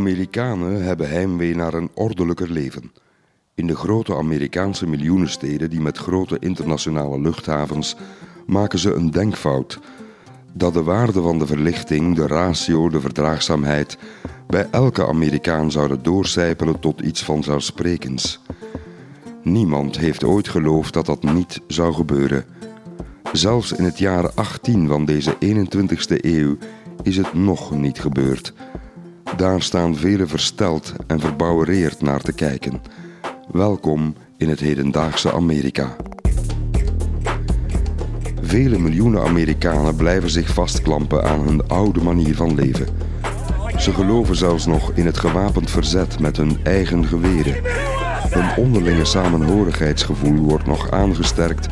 Amerikanen hebben heimwee naar een ordelijker leven. In de grote Amerikaanse miljoenensteden die met grote internationale luchthavens maken ze een denkfout dat de waarde van de verlichting, de ratio, de verdraagzaamheid bij elke Amerikaan zouden doorcijpelen tot iets vanzelfsprekends. Niemand heeft ooit geloofd dat dat niet zou gebeuren. Zelfs in het jaar 18 van deze 21ste eeuw is het nog niet gebeurd. Daar staan velen versteld en verbouwereerd naar te kijken. Welkom in het hedendaagse Amerika. Vele miljoenen Amerikanen blijven zich vastklampen aan hun oude manier van leven. Ze geloven zelfs nog in het gewapend verzet met hun eigen geweren. Hun onderlinge samenhorigheidsgevoel wordt nog aangesterkt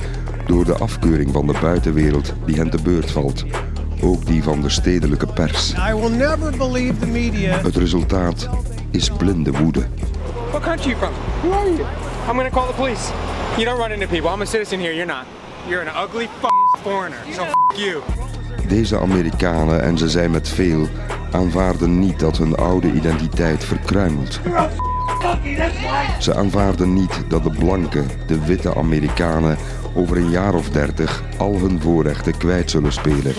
door de afkeuring van de buitenwereld die hen te beurt valt. Ook die van de stedelijke pers. Het resultaat is blinde woede. What country you from? Who are you? I'm gonna call the police. You don't run into people. I'm a citizen here. You're not. You're an ugly foreigner. So you. Deze Amerikanen, en ze zijn met veel, aanvaarden niet dat hun oude identiteit verkruimelt. Ze aanvaarden niet dat de blanke, de witte Amerikanen over een jaar of dertig al hun voorrechten kwijt zullen spelen.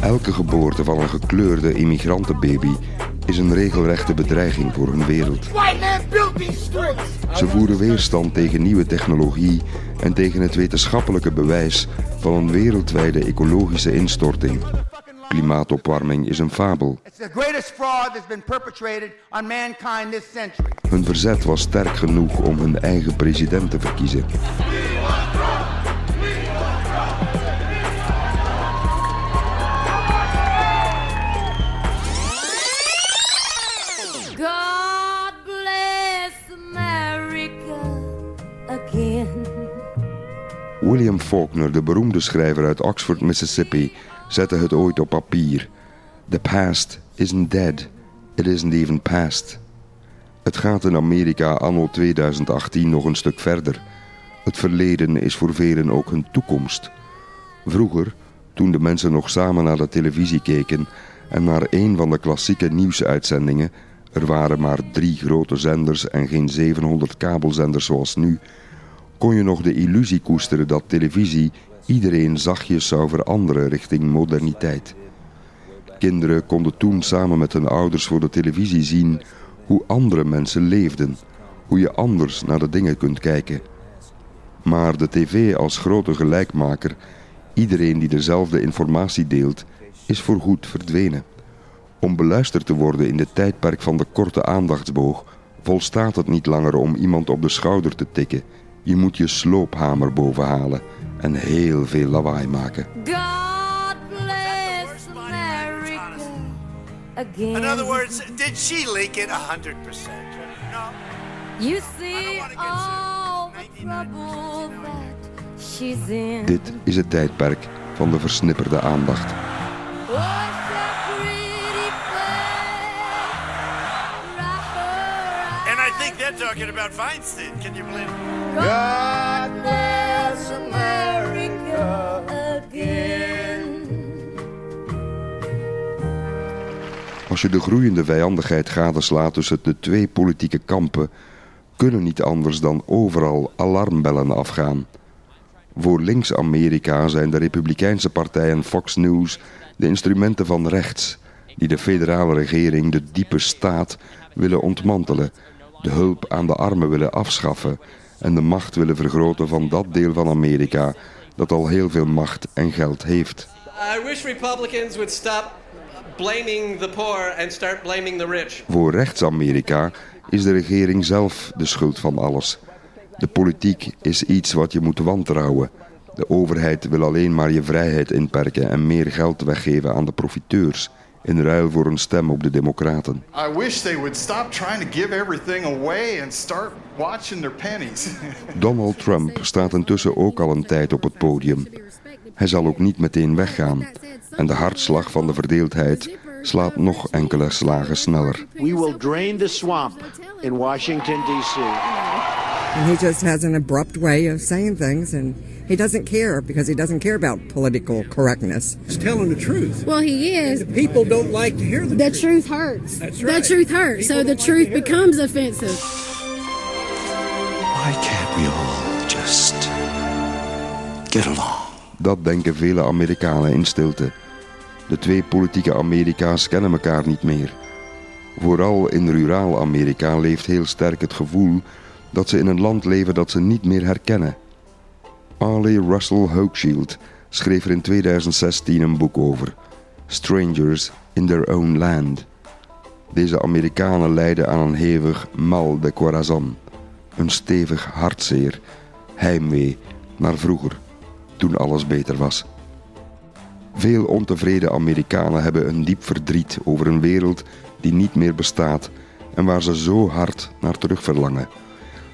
Elke geboorte van een gekleurde immigrantenbaby is een regelrechte bedreiging voor hun wereld. Ze voeren weerstand tegen nieuwe technologie en tegen het wetenschappelijke bewijs van een wereldwijde ecologische instorting. Klimaatopwarming is een fabel. Hun verzet was sterk genoeg om hun eigen president te verkiezen. God bless America again. William Faulkner, de beroemde schrijver uit Oxford, Mississippi, zette het ooit op papier. The past isn't dead. It isn't even past. Het gaat in Amerika anno 2018 nog een stuk verder. Het verleden is voor velen ook hun toekomst. Vroeger, toen de mensen nog samen naar de televisie keken en naar een van de klassieke nieuwsuitzendingen, er waren maar drie grote zenders en geen 700 kabelzenders zoals nu, kon je nog de illusie koesteren dat televisie iedereen zachtjes zou veranderen richting moderniteit. Kinderen konden toen samen met hun ouders voor de televisie zien hoe andere mensen leefden, hoe je anders naar de dingen kunt kijken. Maar de tv als grote gelijkmaker, iedereen die dezelfde informatie deelt, is voorgoed verdwenen. Om beluisterd te worden in het tijdperk van de korte aandachtsboog, volstaat het niet langer om iemand op de schouder te tikken. Je moet je sloophamer bovenhalen en heel veel lawaai maken. God bless America again. In other words, did she leak it 100%? No. you see all the trouble that she's in. Dit is het tijdperk van de versnipperde aandacht. And I think they're talking about Feinstein. Can you believe it? God bless America again. Als je de groeiende vijandigheid gadeslaat tussen de twee politieke kampen, kunnen niet anders dan overal alarmbellen afgaan. Voor links-Amerika zijn de Republikeinse partij en Fox News de instrumenten van rechts, die de federale regering de diepe staat willen ontmantelen, de hulp aan de armen willen afschaffen en de macht willen vergroten van dat deel van Amerika dat al heel veel macht en geld heeft. I wish Republicans would stop blaming the poor and start blaming the rich. Voor rechts-Amerika is de regering zelf de schuld van alles. De politiek is iets wat je moet wantrouwen. De overheid wil alleen maar je vrijheid inperken en meer geld weggeven aan de profiteurs. In ruil voor een stem op de Democraten. I wish they would stop trying to give everything away and start watching their pennies. Donald Trump staat intussen ook al een tijd op het podium. Hij zal ook niet meteen weggaan. En de hartslag van de verdeeldheid slaat nog enkele slagen sneller. We will drain the swamp in Washington, D.C. And he just has an abrupt way of saying things, and he doesn't care because he doesn't care about political correctness. He's telling the truth. Well, he is. The people don't like to hear the, The truth. truth hurts. That's right. The truth hurts. People So the don't like truth it. becomes offensive. Why can't we all just get along? Dat denken vele Amerikanen in stilte. De twee politieke Amerika's kennen elkaar niet meer. Vooral in ruraal Amerika leeft heel sterk het gevoel dat ze in een land leven dat ze niet meer herkennen. Arlie Russell Hochschild schreef er in 2016 een boek over: Strangers in Their Own Land. Deze Amerikanen lijden aan een hevig mal de corazon, een stevig hartzeer, heimwee naar vroeger, toen alles beter was. Veel ontevreden Amerikanen hebben een diep verdriet over een wereld die niet meer bestaat en waar ze zo hard naar terug verlangen.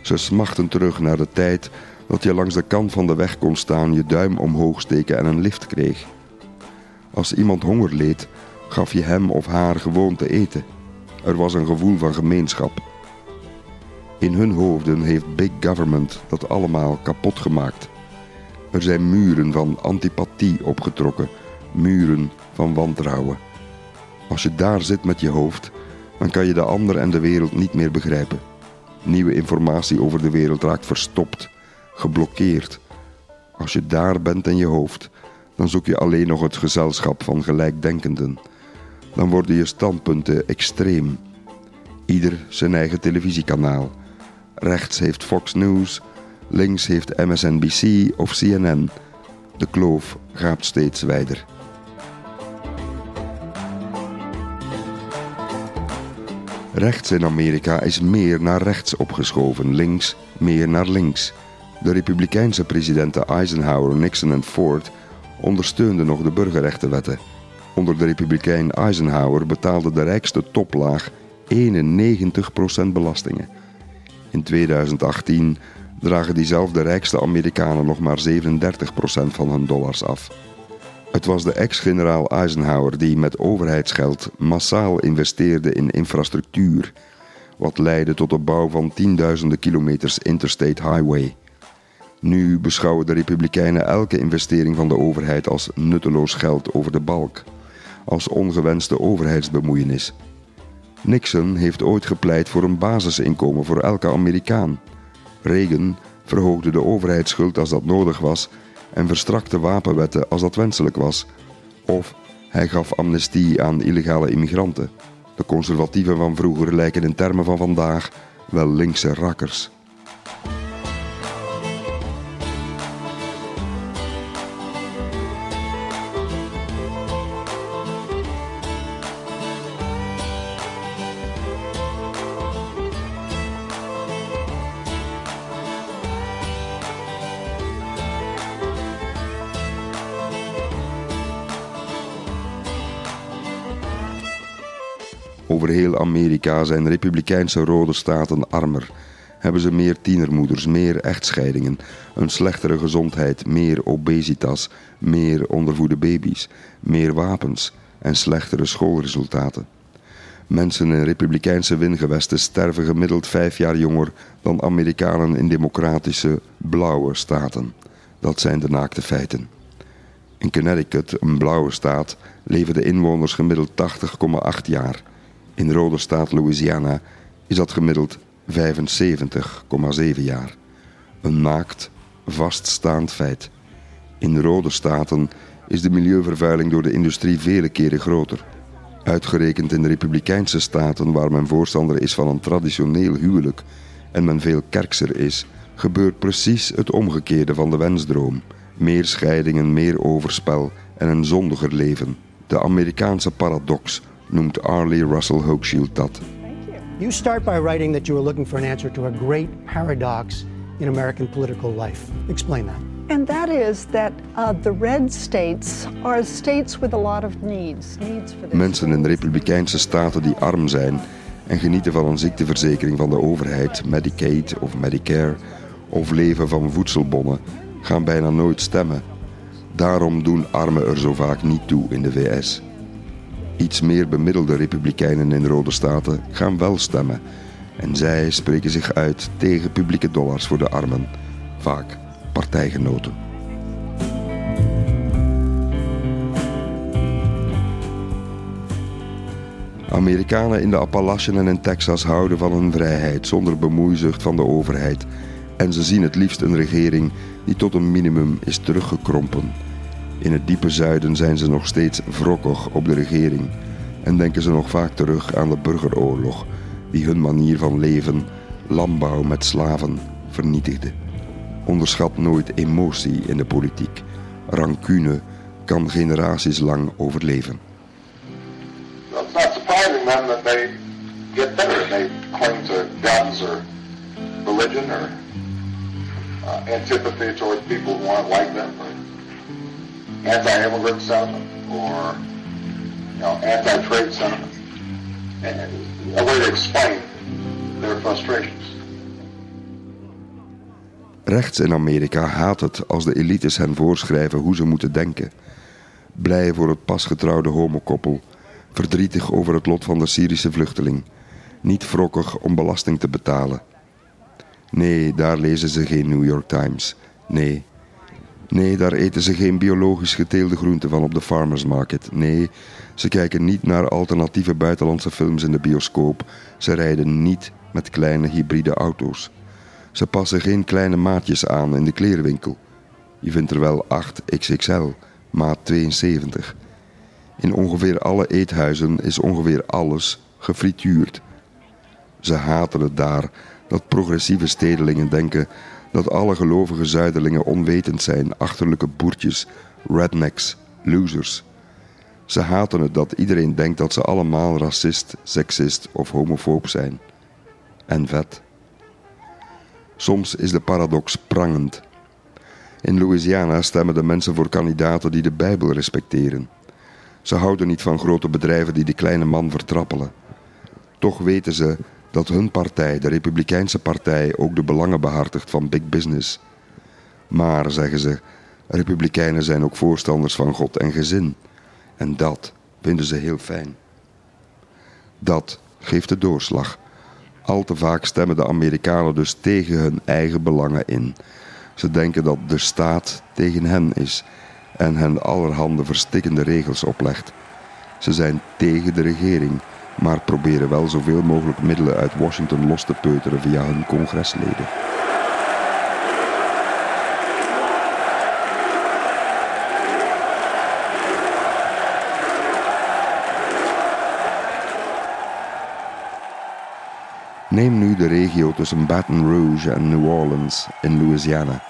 Ze smachten terug naar de tijd dat je langs de kant van de weg kon staan, je duim omhoog steken en een lift kreeg. Als iemand honger leed, gaf je hem of haar gewoon te eten. Er was een gevoel van gemeenschap. In hun hoofden heeft Big Government dat allemaal kapot gemaakt. Er zijn muren van antipathie opgetrokken, muren van wantrouwen. Als je daar zit met je hoofd, dan kan je de ander en de wereld niet meer begrijpen. Nieuwe informatie over de wereld raakt verstopt, geblokkeerd. Als je daar bent in je hoofd, dan zoek je alleen nog het gezelschap van gelijkdenkenden. Dan worden je standpunten extreem. Ieder zijn eigen televisiekanaal. Rechts heeft Fox News, links heeft MSNBC of CNN. De kloof gaat steeds wijder. Rechts in Amerika is meer naar rechts opgeschoven, links meer naar links. De republikeinse presidenten Eisenhower, Nixon en Ford ondersteunden nog de burgerrechtenwetten. Onder de republikein Eisenhower betaalde de rijkste toplaag 91% belastingen. In 2018 dragen diezelfde rijkste Amerikanen nog maar 37% van hun dollars af. Het was de ex-generaal Eisenhower die met overheidsgeld massaal investeerde in infrastructuur, wat leidde tot de bouw van tienduizenden kilometers interstate highway. Nu beschouwen de Republikeinen elke investering van de overheid als nutteloos geld over de balk, als ongewenste overheidsbemoeienis. Nixon heeft ooit gepleit voor een basisinkomen voor elke Amerikaan. Reagan verhoogde de overheidsschuld als dat nodig was en verstrakte wapenwetten als dat wenselijk was. Of hij gaf amnestie aan illegale immigranten. De conservatieven van vroeger lijken in termen van vandaag wel linkse rakkers. Heel Amerika zijn republikeinse rode staten armer. Hebben ze meer tienermoeders, meer echtscheidingen, een slechtere gezondheid, meer obesitas, meer ondervoede baby's, meer wapens en slechtere schoolresultaten. Mensen in republikeinse wingewesten sterven gemiddeld vijf jaar jonger dan Amerikanen in democratische blauwe staten. Dat zijn de naakte feiten. In Connecticut, een blauwe staat, leven de inwoners gemiddeld 80,8 jaar. In rode staat Louisiana is dat gemiddeld 75,7 jaar. Een naakt, vaststaand feit. In rode staten is de milieuvervuiling door de industrie vele keren groter. Uitgerekend in de republikeinse staten waar men voorstander is van een traditioneel huwelijk en men veel kerkser is, gebeurt precies het omgekeerde van de wensdroom. Meer scheidingen, meer overspel en een zondiger leven. De Amerikaanse paradox noemt Arlie Russell Hochschild dat. You start by writing that you were looking for an answer to a great paradox in American political life. Explain that. And that is that uh, the red states are states with a lot of needs. Needs for Mensen in de republikeinse staten die arm zijn en genieten van een ziekteverzekering van de overheid, Medicaid of Medicare, of leven van voedselbonnen, gaan bijna nooit stemmen. Daarom doen armen er zo vaak niet toe in de VS. Iets meer bemiddelde republikeinen in rode staten gaan wel stemmen En zij spreken zich uit tegen publieke dollars voor de armen, vaak partijgenoten. Amerikanen in de Appalachen en in Texas houden van hun vrijheid zonder bemoeizucht van de overheid. En ze zien het liefst een regering die tot een minimum is teruggekrompen. In het diepe zuiden zijn ze nog steeds wrokkig op de regering en denken ze nog vaak terug aan de burgeroorlog, die hun manier van leven, landbouw met slaven, vernietigde. Onderschat nooit emotie in de politiek. Rancune kan generaties lang overleven. Not surprising then that they get better they to guns or religion uh, antipathy towards people who aren't like them, anti-immigrant sentiment, or anti-trade sentiment, and a way to explain their frustrations. Rechts in Amerika haat het als de elites hen voorschrijven hoe ze moeten denken. Blij voor het pasgetrouwde homokoppel, verdrietig over het lot van de Syrische vluchteling, niet wrokkig om belasting te betalen. Nee, daar lezen ze geen New York Times. Nee. Nee, daar eten ze geen biologisch geteelde groenten van op de farmers market. Nee, ze kijken niet naar alternatieve buitenlandse films in de bioscoop. Ze rijden niet met kleine hybride auto's. Ze passen geen kleine maatjes aan in de klerenwinkel. Je vindt er wel 8 XXL, maat 72. In ongeveer alle eethuizen is ongeveer alles gefrituurd. Ze haten het daar dat progressieve stedelingen denken dat alle gelovige zuiderlingen onwetend zijn, achterlijke boertjes, rednecks, losers. Ze haten het dat iedereen denkt dat ze allemaal racist, seksist of homofoob zijn. En vet. Soms is de paradox prangend. In Louisiana stemmen de mensen voor kandidaten die de Bijbel respecteren. Ze houden niet van grote bedrijven die de kleine man vertrappelen. Toch weten ze dat hun partij, de Republikeinse Partij, ook de belangen behartigt van big business. Maar, zeggen ze, Republikeinen zijn ook voorstanders van God en gezin. En dat vinden ze heel fijn. Dat geeft de doorslag. Al te vaak stemmen de Amerikanen dus tegen hun eigen belangen in. Ze denken dat de staat tegen hen is en hen allerhande verstikkende regels oplegt. Ze zijn tegen de regering, maar proberen wel zoveel mogelijk middelen uit Washington los te peuteren via hun congresleden. Neem nu de regio tussen Baton Rouge en New Orleans in Louisiana,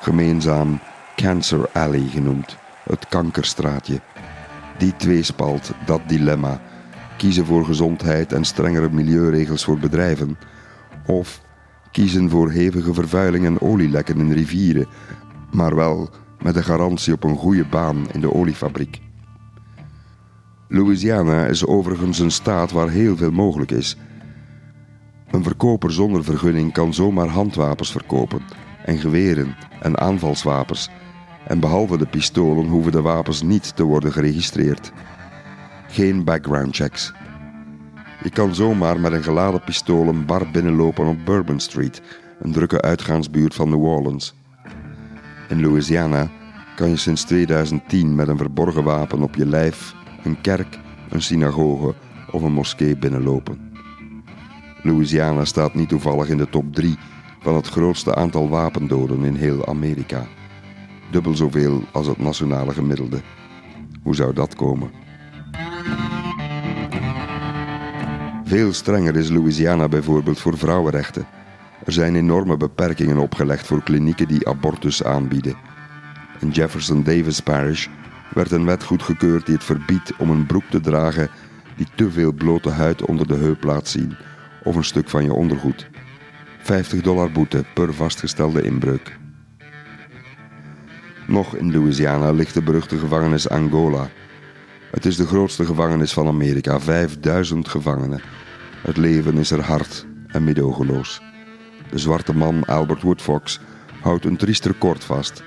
gemeenzaam Cancer Alley genoemd, het kankerstraatje. Die tweespalt, dat dilemma, kiezen voor gezondheid en strengere milieuregels voor bedrijven, of kiezen voor hevige vervuiling en olielekken in rivieren, maar wel met de garantie op een goede baan in de oliefabriek. Louisiana is overigens een staat waar heel veel mogelijk is. Een verkoper zonder vergunning kan zomaar handwapens verkopen, en geweren en aanvalswapens, en behalve de pistolen hoeven de wapens niet te worden geregistreerd. Geen background checks. Je kan zomaar met een geladen pistool een bar binnenlopen op Bourbon Street, een drukke uitgaansbuurt van New Orleans. In Louisiana kan je sinds 2010 met een verborgen wapen op je lijf een kerk, een synagoge of een moskee binnenlopen. Louisiana staat niet toevallig in de top 3 van het grootste aantal wapendoden in heel Amerika. Dubbel zoveel als het nationale gemiddelde. Hoe zou dat komen? Veel strenger is Louisiana bijvoorbeeld voor vrouwenrechten. Er zijn enorme beperkingen opgelegd voor klinieken die abortus aanbieden. In Jefferson Davis Parish werd een wet goedgekeurd die het verbiedt om een broek te dragen die te veel blote huid onder de heup laat zien of een stuk van je ondergoed. 50 dollar boete per vastgestelde inbreuk. Nog in Louisiana ligt de beruchte gevangenis Angola. Het is de grootste gevangenis van Amerika, 5000 gevangenen. Het leven is er hard en medogeloos. De zwarte man Albert Woodfox houdt een triest record vast.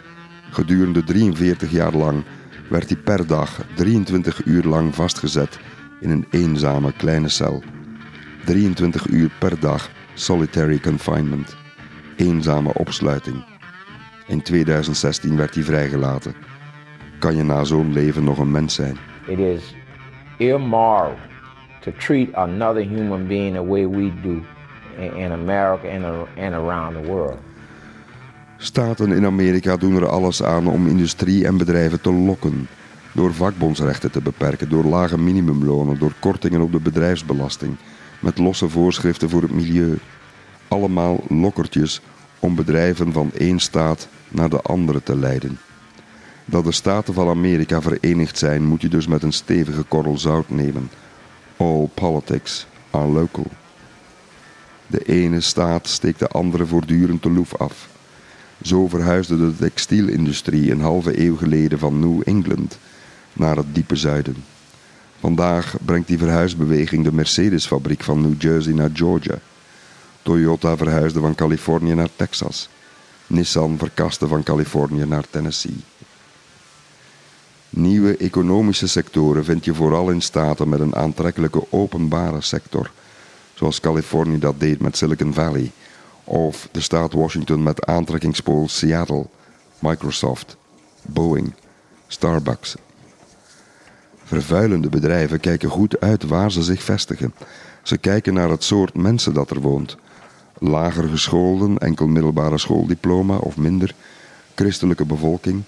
Gedurende 43 jaar lang werd hij per dag 23 uur lang vastgezet in een eenzame kleine cel. 23 uur per dag solitary confinement, eenzame opsluiting. In 2016 werd hij vrijgelaten. Kan je na zo'n leven nog een mens zijn? It is immoral to treat another human being the way we do in, America and around the world. Staten in Amerika doen er alles aan om industrie en bedrijven te lokken. Door vakbondsrechten te beperken, door lage minimumlonen, door kortingen op de bedrijfsbelasting, met losse voorschriften voor het milieu. Allemaal lokkertjes om bedrijven van één staat naar de andere te leiden. Dat de staten van Amerika verenigd zijn, moet je dus met een stevige korrel zout nemen. All politics are local. De ene staat steekt de andere voortdurend de loef af. Zo verhuisde de textielindustrie een halve eeuw geleden van New England naar het diepe zuiden. Vandaag brengt die verhuisbeweging de Mercedes-fabriek van New Jersey naar Georgia. Toyota verhuisde van Californië naar Texas. Nissan verkaste van Californië naar Tennessee. Nieuwe economische sectoren vind je vooral in staten met een aantrekkelijke openbare sector, zoals Californië dat deed met Silicon Valley, of de staat Washington met aantrekkingspool Seattle, Microsoft, Boeing, Starbucks. Vervuilende bedrijven kijken goed uit waar ze zich vestigen. Ze kijken naar het soort mensen dat er woont. Lager gescholden, enkel middelbare schooldiploma of minder, christelijke bevolking,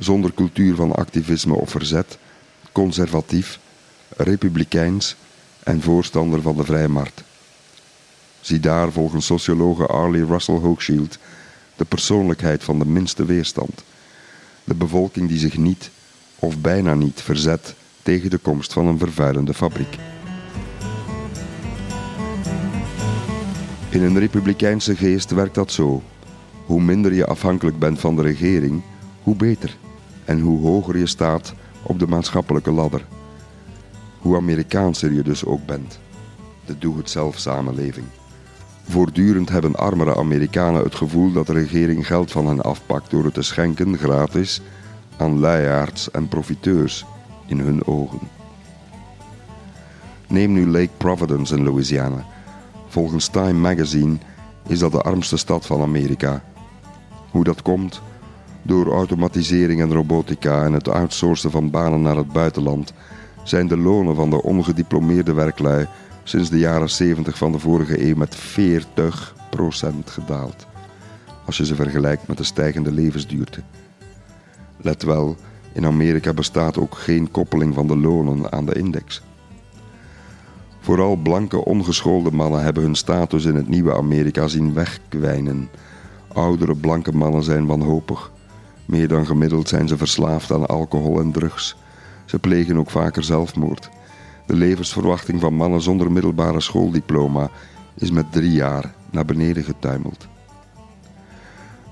zonder cultuur van activisme of verzet, conservatief, republikeins en voorstander van de vrije markt. Zie daar volgens sociologe Arlie Russell Hochschild de persoonlijkheid van de minste weerstand. De bevolking die zich niet of bijna niet verzet tegen de komst van een vervuilende fabriek. In een republikeinse geest werkt dat zo. Hoe minder je afhankelijk bent van de regering, hoe beter. En hoe hoger je staat op de maatschappelijke ladder. Hoe Amerikaanser je dus ook bent. De doe-het-zelf samenleving. Voortdurend hebben armere Amerikanen het gevoel dat de regering geld van hen afpakt door het te schenken gratis aan luiaards en profiteurs in hun ogen. Neem nu Lake Providence in Louisiana. Volgens Time Magazine is dat de armste stad van Amerika. Hoe dat komt? Door automatisering en robotica en het outsourcen van banen naar het buitenland zijn de lonen van de ongediplomeerde werklui sinds de jaren 70 van de vorige eeuw met 40% gedaald. Als je ze vergelijkt met de stijgende levensduurte. Let wel, in Amerika bestaat ook geen koppeling van de lonen aan de index. Vooral blanke ongeschoolde mannen hebben hun status in het nieuwe Amerika zien wegkwijnen. Oudere blanke mannen zijn wanhopig. Meer dan gemiddeld zijn ze verslaafd aan alcohol en drugs. Ze plegen ook vaker zelfmoord. De levensverwachting van mannen zonder middelbare schooldiploma is met drie jaar naar beneden getuimeld.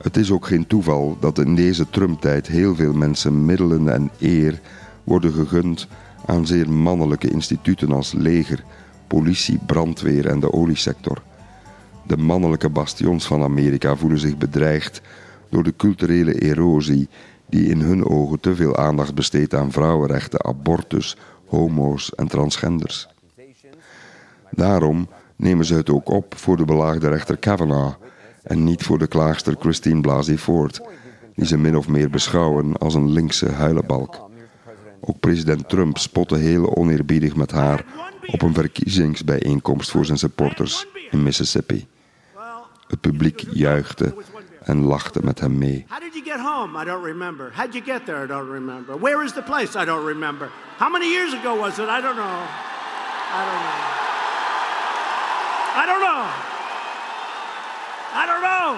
Het is ook geen toeval dat in deze Trump-tijd heel veel mensen middelen en eer worden gegund aan zeer mannelijke instituten als leger, politie, brandweer en de oliesector. De mannelijke bastions van Amerika voelen zich bedreigd door de culturele erosie die in hun ogen te veel aandacht besteedt aan vrouwenrechten, abortus, homo's en transgenders. Daarom nemen ze het ook op voor de belaagde rechter Kavanaugh en niet voor de klaagster Christine Blasey Ford, die ze min of meer beschouwen als een linkse huilenbalk. Ook president Trump spotte heel oneerbiedig met haar op een verkiezingsbijeenkomst voor zijn supporters in Mississippi. Het publiek juichte en lachte met hem mee. How did you get home? I don't remember. How'd you get there? I don't remember. Where is the place? I don't remember. How many years ago was it? I don't know. I don't know. I don't know. I don't know.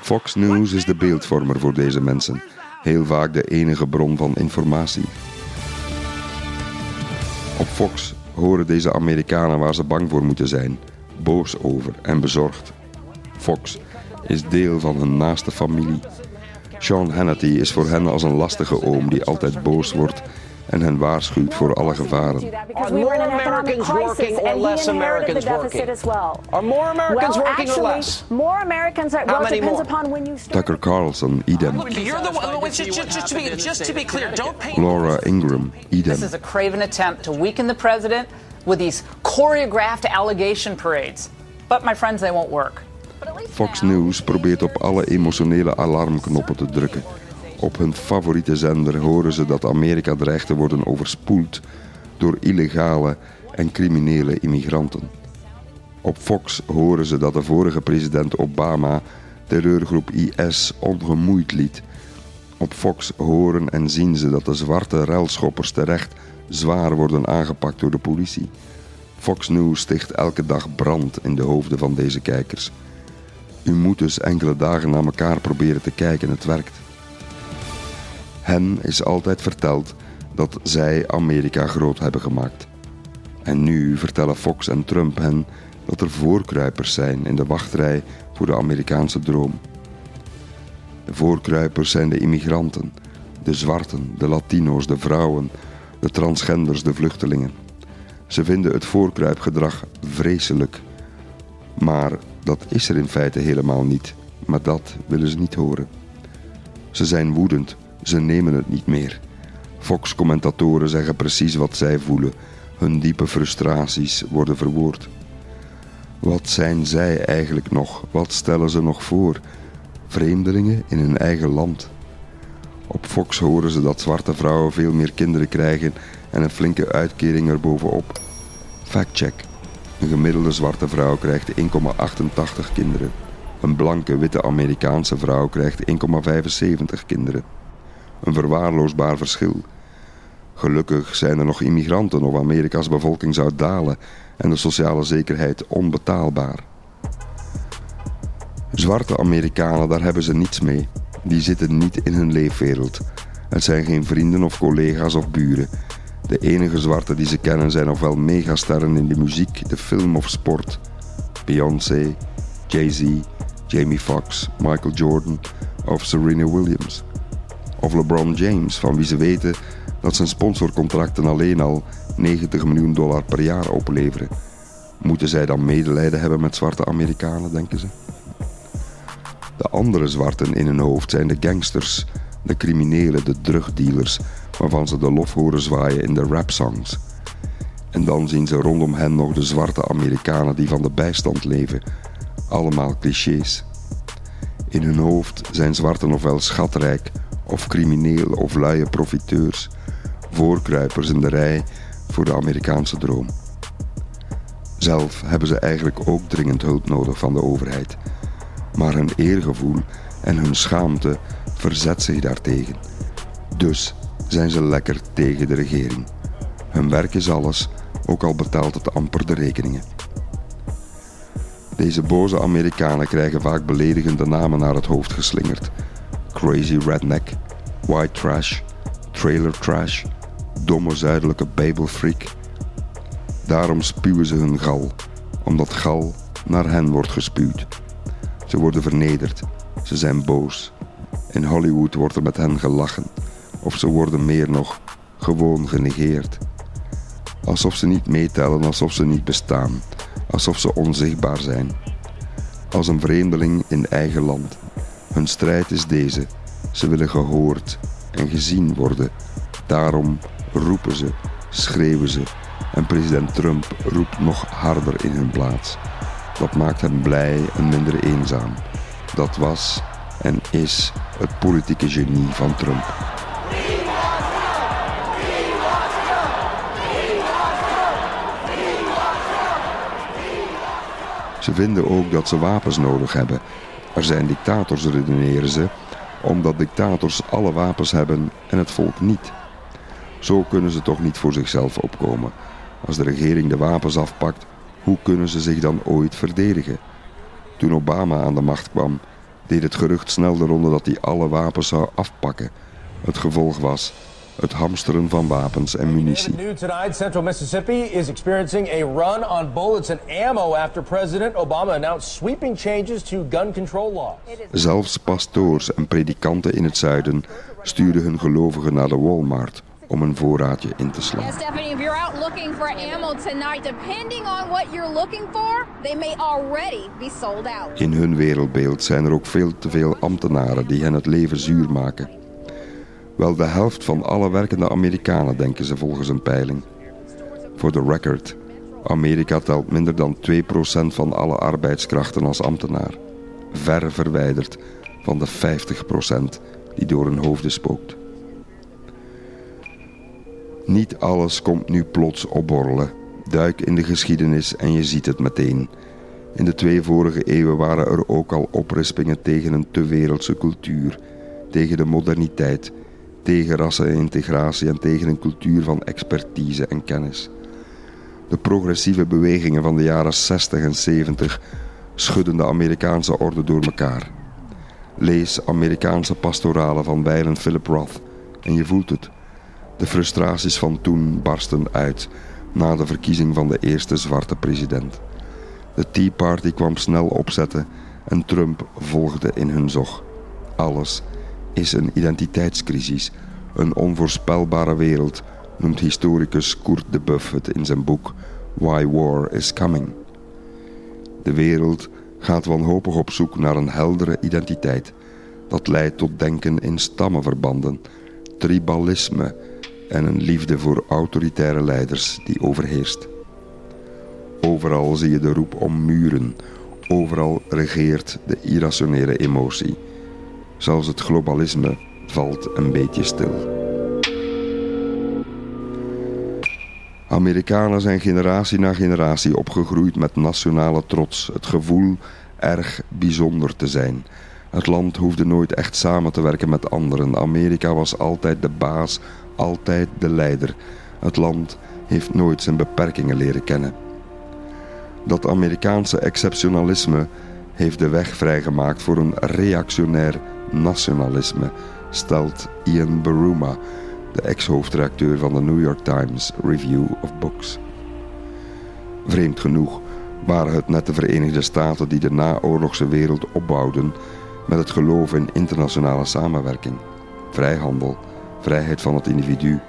Fox News is de beeldvormer voor deze mensen, heel vaak de enige bron van informatie. Op Fox horen deze Amerikanen waar ze bang voor moeten zijn, boos over en bezorgd. Fox is deel van hun naaste familie. Sean Hannity is voor hen als een lastige oom die altijd boos wordt en hen waarschuwt voor alle gevaren. Are more Americans working or less Americans working? Are more Americans well, working or less? More Americans are, How well, it many depends more? upon when you start. Tucker Carlson, idem. You're the one. Just, just, just to be, just to be clear, don't paint. Laura Ingram, idem. This is a craven attempt to weaken the president with these choreographed allegation parades. But my friends, they won't work. Fox News probeert op alle emotionele alarmknoppen te drukken. Op hun favoriete zender horen ze dat Amerika dreigt te worden overspoeld door illegale en criminele immigranten. Op Fox horen ze dat de vorige president Obama terreurgroep IS ongemoeid liet. Op Fox horen en zien ze dat de zwarte ruilschoppers terecht zwaar worden aangepakt door de politie. Fox News sticht elke dag brand in de hoofden van deze kijkers. U moet dus enkele dagen naar elkaar proberen te kijken, het werkt. Hen is altijd verteld dat zij Amerika groot hebben gemaakt. En nu vertellen Fox en Trump hen dat er voorkruipers zijn in de wachtrij voor de Amerikaanse droom. De voorkruipers zijn de immigranten, de zwarten, de Latino's, de vrouwen, de transgenders, de vluchtelingen. Ze vinden het voorkruipgedrag vreselijk. Maar dat is er in feite helemaal niet. Maar dat willen ze niet horen. Ze zijn woedend, ze nemen het niet meer. Fox-commentatoren zeggen precies wat zij voelen. Hun diepe frustraties worden verwoord. Wat zijn zij eigenlijk nog? Wat stellen ze nog voor? Vreemdelingen in hun eigen land. Op Fox horen ze dat zwarte vrouwen veel meer kinderen krijgen en een flinke uitkering erbovenop. Factcheck. Een gemiddelde zwarte vrouw krijgt 1,88 kinderen. Een blanke witte Amerikaanse vrouw krijgt 1,75 kinderen. Een verwaarloosbaar verschil. Gelukkig zijn er nog immigranten of Amerika's bevolking zou dalen en de sociale zekerheid onbetaalbaar. Zwarte Amerikanen, daar hebben ze niets mee. Die zitten niet in hun leefwereld. Het zijn geen vrienden of collega's of buren. De enige zwarte die ze kennen zijn ofwel megasterren in de muziek, de film of sport. Beyoncé, Jay-Z, Jamie Foxx, Michael Jordan of Serena Williams. Of LeBron James, van wie ze weten dat zijn sponsorcontracten alleen al 90 miljoen dollar per jaar opleveren. Moeten zij dan medelijden hebben met zwarte Amerikanen, denken ze? De andere zwarten in hun hoofd zijn de gangsters, de criminelen, de drugdealers, waarvan ze de lof horen zwaaien in de rapsongs. En dan zien ze rondom hen nog de zwarte Amerikanen die van de bijstand leven. Allemaal clichés. In hun hoofd zijn zwarten ofwel schatrijk, of crimineel of luie profiteurs, voorkruipers in de rij voor de Amerikaanse droom. Zelf hebben ze eigenlijk ook dringend hulp nodig van de overheid. Maar hun eergevoel en hun schaamte verzet zich daartegen. Dus zijn ze lekker tegen de regering. Hun werk is alles, ook al betaalt het amper de rekeningen. Deze boze Amerikanen krijgen vaak beledigende namen naar het hoofd geslingerd. Crazy redneck, white trash, trailer trash, domme zuidelijke bijbelfreak. Daarom spuwen ze hun gal, omdat gal naar hen wordt gespuwd. Ze worden vernederd, ze zijn boos. In Hollywood wordt er met hen gelachen, of ze worden meer nog gewoon genegeerd. Alsof ze niet meetellen, alsof ze niet bestaan, alsof ze onzichtbaar zijn. Als een vreemdeling in eigen land. Hun strijd is deze: ze willen gehoord en gezien worden. Daarom roepen ze, schreeuwen ze en president Trump roept nog harder in hun plaats. Dat maakt hem blij en minder eenzaam. Dat was en is het politieke genie van Trump. Ze vinden ook dat ze wapens nodig hebben. Er zijn dictators, redeneren ze, omdat dictators alle wapens hebben en het volk niet. Zo kunnen ze toch niet voor zichzelf opkomen. Als de regering de wapens afpakt, hoe kunnen ze zich dan ooit verdedigen? Toen Obama aan de macht kwam, deed het gerucht snel de ronde dat hij alle wapens zou afpakken. Het gevolg was het hamsteren van wapens en munitie. New tonight, Central Mississippi is experiencing a run on bullets and ammo after President Obama announced sweeping changes to gun control laws. Zelfs pastoors en predikanten in het zuiden stuurden hun gelovigen naar de Walmart om een voorraadje in te slaan. Stephanie, if you're out looking for ammo tonight, depending on what you're looking for, they may already be sold out. In hun wereldbeeld zijn er ook veel te veel ambtenaren die hen het leven zuur maken. Wel de helft van alle werkende Amerikanen, denken ze volgens een peiling. Voor de record, Amerika telt minder dan 2% van alle arbeidskrachten als ambtenaar. Ver verwijderd van de 50% die door hun hoofden spookt. Niet alles komt nu plots opborrelen. Duik in de geschiedenis en je ziet het meteen. In de twee vorige eeuwen waren er ook al oprispingen tegen een te wereldse cultuur, tegen de moderniteit, tegen rassenintegratie en tegen een cultuur van expertise en kennis. De progressieve bewegingen van de jaren 60 en 70 schudden de Amerikaanse orde door elkaar. Lees Amerikaanse pastoralen van wijlen Philip Roth en je voelt het. De frustraties van toen barsten uit na de verkiezing van de eerste zwarte president. De Tea Party kwam snel opzetten en Trump volgde in hun zog. Alles is een identiteitscrisis, een onvoorspelbare wereld, noemt historicus Kurt de Buff het in zijn boek Why War is Coming. De wereld gaat wanhopig op zoek naar een heldere identiteit. Dat leidt tot denken in stammenverbanden, tribalisme en een liefde voor autoritaire leiders die overheerst. Overal zie je de roep om muren. Overal regeert de irrationele emotie. Zelfs het globalisme valt een beetje stil. Amerikanen zijn generatie na generatie opgegroeid met nationale trots, het gevoel erg bijzonder te zijn. Het land hoefde nooit echt samen te werken met anderen. Amerika was altijd de baas, altijd de leider. Het land heeft nooit zijn beperkingen leren kennen. Dat Amerikaanse exceptionalisme heeft de weg vrijgemaakt voor een reactionair nationalisme, stelt Ian Baruma, de ex-hoofdredacteur van de New York Times Review of Books. Vreemd genoeg waren het net de Verenigde Staten die de naoorlogse wereld opbouwden met het geloof in internationale samenwerking, vrijhandel, vrijheid van het individu.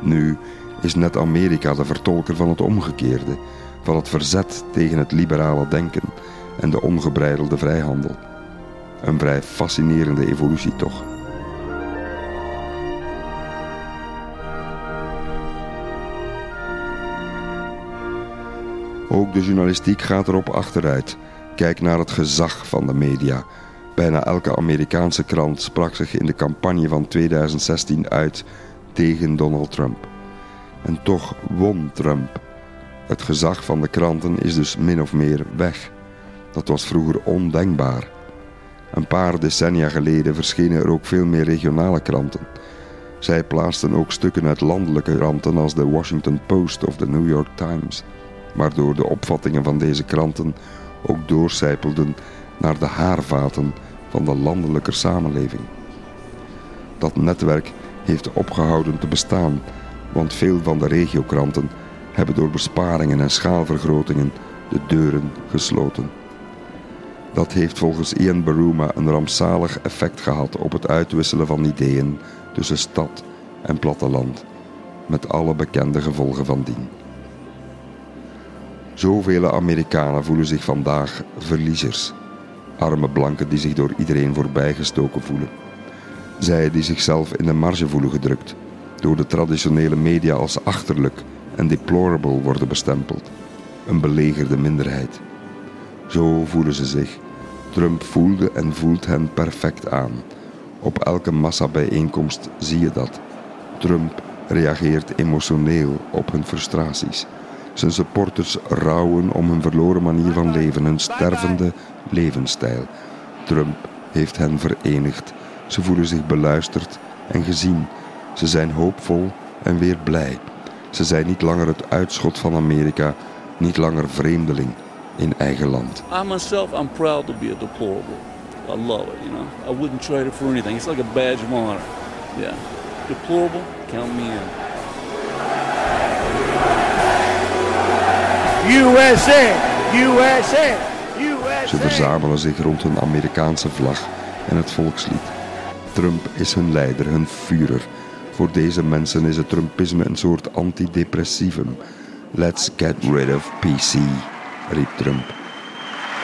Nu is net Amerika de vertolker van het omgekeerde, van het verzet tegen het liberale denken en de ongebreidelde vrijhandel. Een vrij fascinerende evolutie toch. Ook de journalistiek gaat erop achteruit. Kijk naar het gezag van de media. Bijna elke Amerikaanse krant sprak zich in de campagne van 2016 uit tegen Donald Trump. En toch won Trump. Het gezag van de kranten is dus min of meer weg. Dat was vroeger ondenkbaar. Een paar decennia geleden verschenen er ook veel meer regionale kranten. Zij plaatsten ook stukken uit landelijke kranten als de Washington Post of de New York Times waardoor de opvattingen van deze kranten ook doorcijpelden naar de haarvaten van de landelijke samenleving. Dat netwerk heeft opgehouden te bestaan, want veel van de regiokranten hebben door besparingen en schaalvergrotingen de deuren gesloten. Dat heeft volgens Ian Baruma een rampzalig effect gehad op het uitwisselen van ideeën tussen stad en platteland, met alle bekende gevolgen van dien. Zoveel Amerikanen voelen zich vandaag verliezers. Arme blanken die zich door iedereen voorbijgestoken voelen. Zij die zichzelf in de marge voelen gedrukt, door de traditionele media als achterlijk en deplorable worden bestempeld. Een belegerde minderheid. Zo voelen ze zich. Trump voelde en voelt hen perfect aan. Op elke massabijeenkomst zie je dat. Trump reageert emotioneel op hun frustraties. Zijn supporters rouwen om hun verloren manier van leven, hun stervende levensstijl. Trump heeft hen verenigd. Ze voelen zich beluisterd en gezien. Ze zijn hoopvol en weer blij. Ze zijn niet langer het uitschot van Amerika, niet langer vreemdeling in eigen land. I myself, I'm proud to be a deplorable. I love it, you know. I wouldn't trade it for anything. It's like a badge of honor. Yeah. Deplorable, count me in. USA! USA! USA! Ze verzamelen zich rond hun Amerikaanse vlag en het volkslied. Trump is hun leider, hun Führer. Voor deze mensen is het Trumpisme een soort antidepressivum. Let's get rid of PC, riep Trump.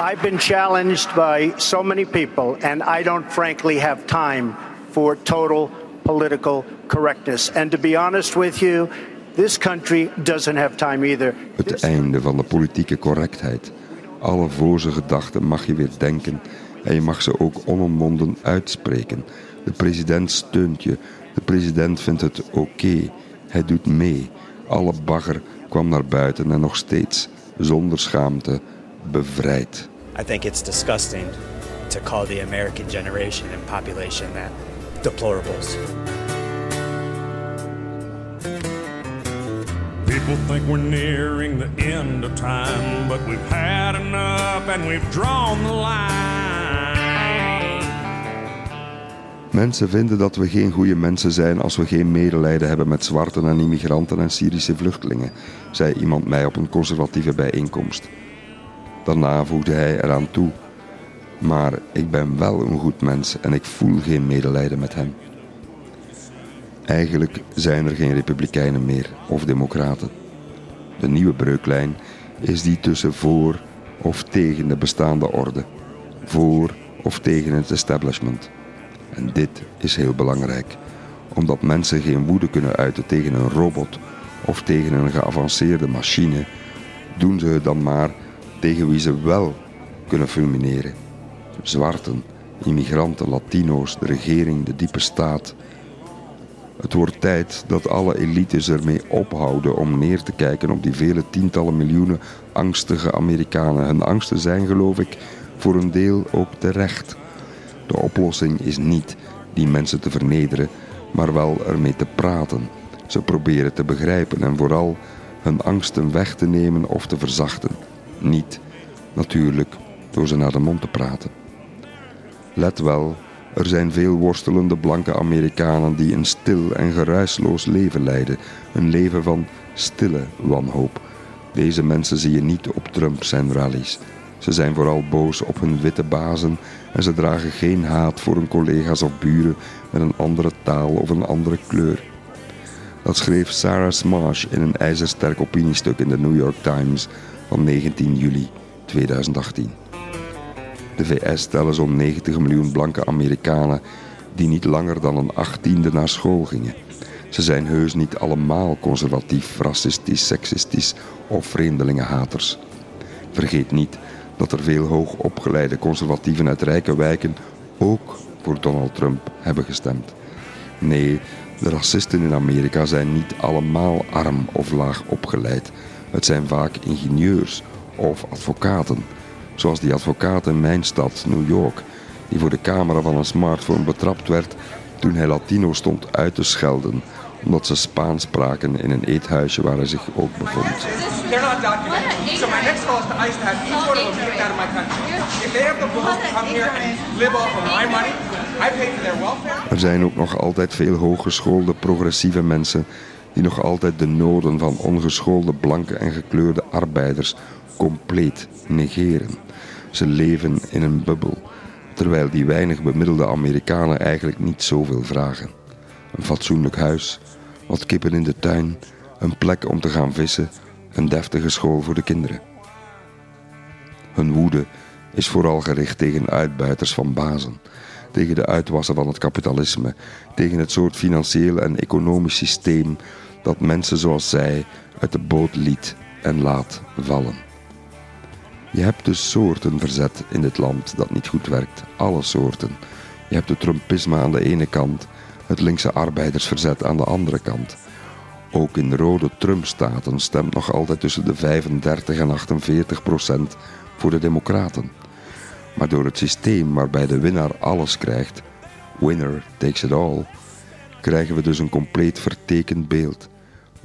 I've been challenged by so many people, and I don't frankly have time for total political correctness. And to be honest with you, This country doesn't have time either. Het einde van de politieke correctheid. Alle voze gedachten mag je weer denken en je mag ze ook onomwonden uitspreken. De president steunt je. De president vindt het oké. Hij doet mee. Alle bagger kwam naar buiten en nog steeds, zonder schaamte, bevrijd. I think it's disgusting to call the American generation and population that deplorables. People think we're nearing the end of time, but we've had enough and we've drawn the line. Mensen vinden dat we geen goede mensen zijn als we geen medelijden hebben met zwarten en immigranten en Syrische vluchtelingen, zei iemand mij op een conservatieve bijeenkomst. Daarna voegde hij eraan toe: Maar ik ben wel een goed mens en ik voel geen medelijden met hem. Eigenlijk zijn er geen republikeinen meer of democraten. De nieuwe breuklijn is die tussen voor of tegen de bestaande orde, voor of tegen het establishment. En dit is heel belangrijk, omdat mensen geen woede kunnen uiten tegen een robot of tegen een geavanceerde machine, doen ze het dan maar tegen wie ze wel kunnen fulmineren. Zwarten, immigranten, Latino's, de regering, de diepe staat. Het wordt tijd dat alle elites ermee ophouden om neer te kijken op die vele tientallen miljoenen angstige Amerikanen. Hun angsten zijn, geloof ik, voor een deel ook terecht. De oplossing is niet die mensen te vernederen, maar wel ermee te praten. Ze proberen te begrijpen en vooral hun angsten weg te nemen of te verzachten. Niet, natuurlijk, door ze naar de mond te praten. Let wel, er zijn veel worstelende blanke Amerikanen die een stil en geruisloos leven leiden. Een leven van stille wanhoop. Deze mensen zie je niet op Trump zijn rallies. Ze zijn vooral boos op hun witte bazen en ze dragen geen haat voor hun collega's of buren met een andere taal of een andere kleur. Dat schreef Sarah Smash in een ijzersterk opiniestuk in de New York Times van 19 juli 2018. De VS tellen zo'n 90 miljoen blanke Amerikanen die niet langer dan een achttiende naar school gingen. Ze zijn heus niet allemaal conservatief, racistisch, seksistisch of vreemdelingenhaters. Vergeet niet dat er veel hoogopgeleide conservatieven uit rijke wijken ook voor Donald Trump hebben gestemd. Nee, de racisten in Amerika zijn niet allemaal arm of laag opgeleid. Het zijn vaak ingenieurs of advocaten, zoals die advocaat in mijn stad, New York, die voor de camera van een smartphone betrapt werd toen hij Latino stond uit te schelden omdat ze Spaans spraken in een eethuisje waar hij zich ook bevond. Er zijn ook nog altijd veel hooggeschoolde progressieve mensen die nog altijd de noden van ongeschoolde blanke en gekleurde arbeiders compleet negeren. Ze leven in een bubbel, terwijl die weinig bemiddelde Amerikanen eigenlijk niet zoveel vragen. Een fatsoenlijk huis, wat kippen in de tuin, een plek om te gaan vissen, een deftige school voor de kinderen. Hun woede is vooral gericht tegen uitbuiters van bazen, tegen de uitwassen van het kapitalisme, tegen het soort financieel en economisch systeem dat mensen zoals zij uit de boot liet en laat vallen. Je hebt dus soorten verzet in dit land dat niet goed werkt, alle soorten. Je hebt het Trumpisme aan de ene kant, het linkse arbeidersverzet aan de andere kant. Ook in rode Trump-staten stemt nog altijd tussen de 35 en 48 procent voor de Democraten. Maar door het systeem waarbij de winnaar alles krijgt, winner takes it all, krijgen we dus een compleet vertekend beeld.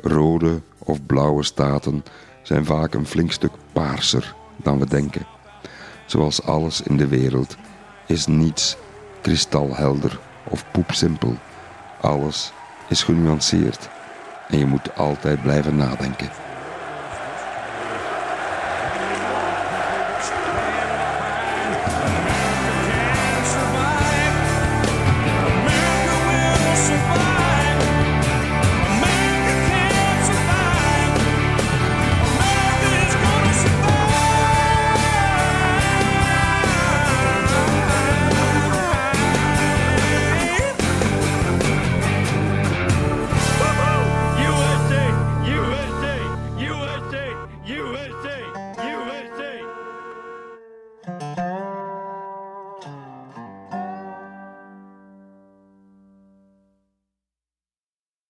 Rode of blauwe staten zijn vaak een flink stuk paarser dan we denken. Zoals alles in de wereld is niets kristalhelder of poepsimpel. Alles is genuanceerd en je moet altijd blijven nadenken.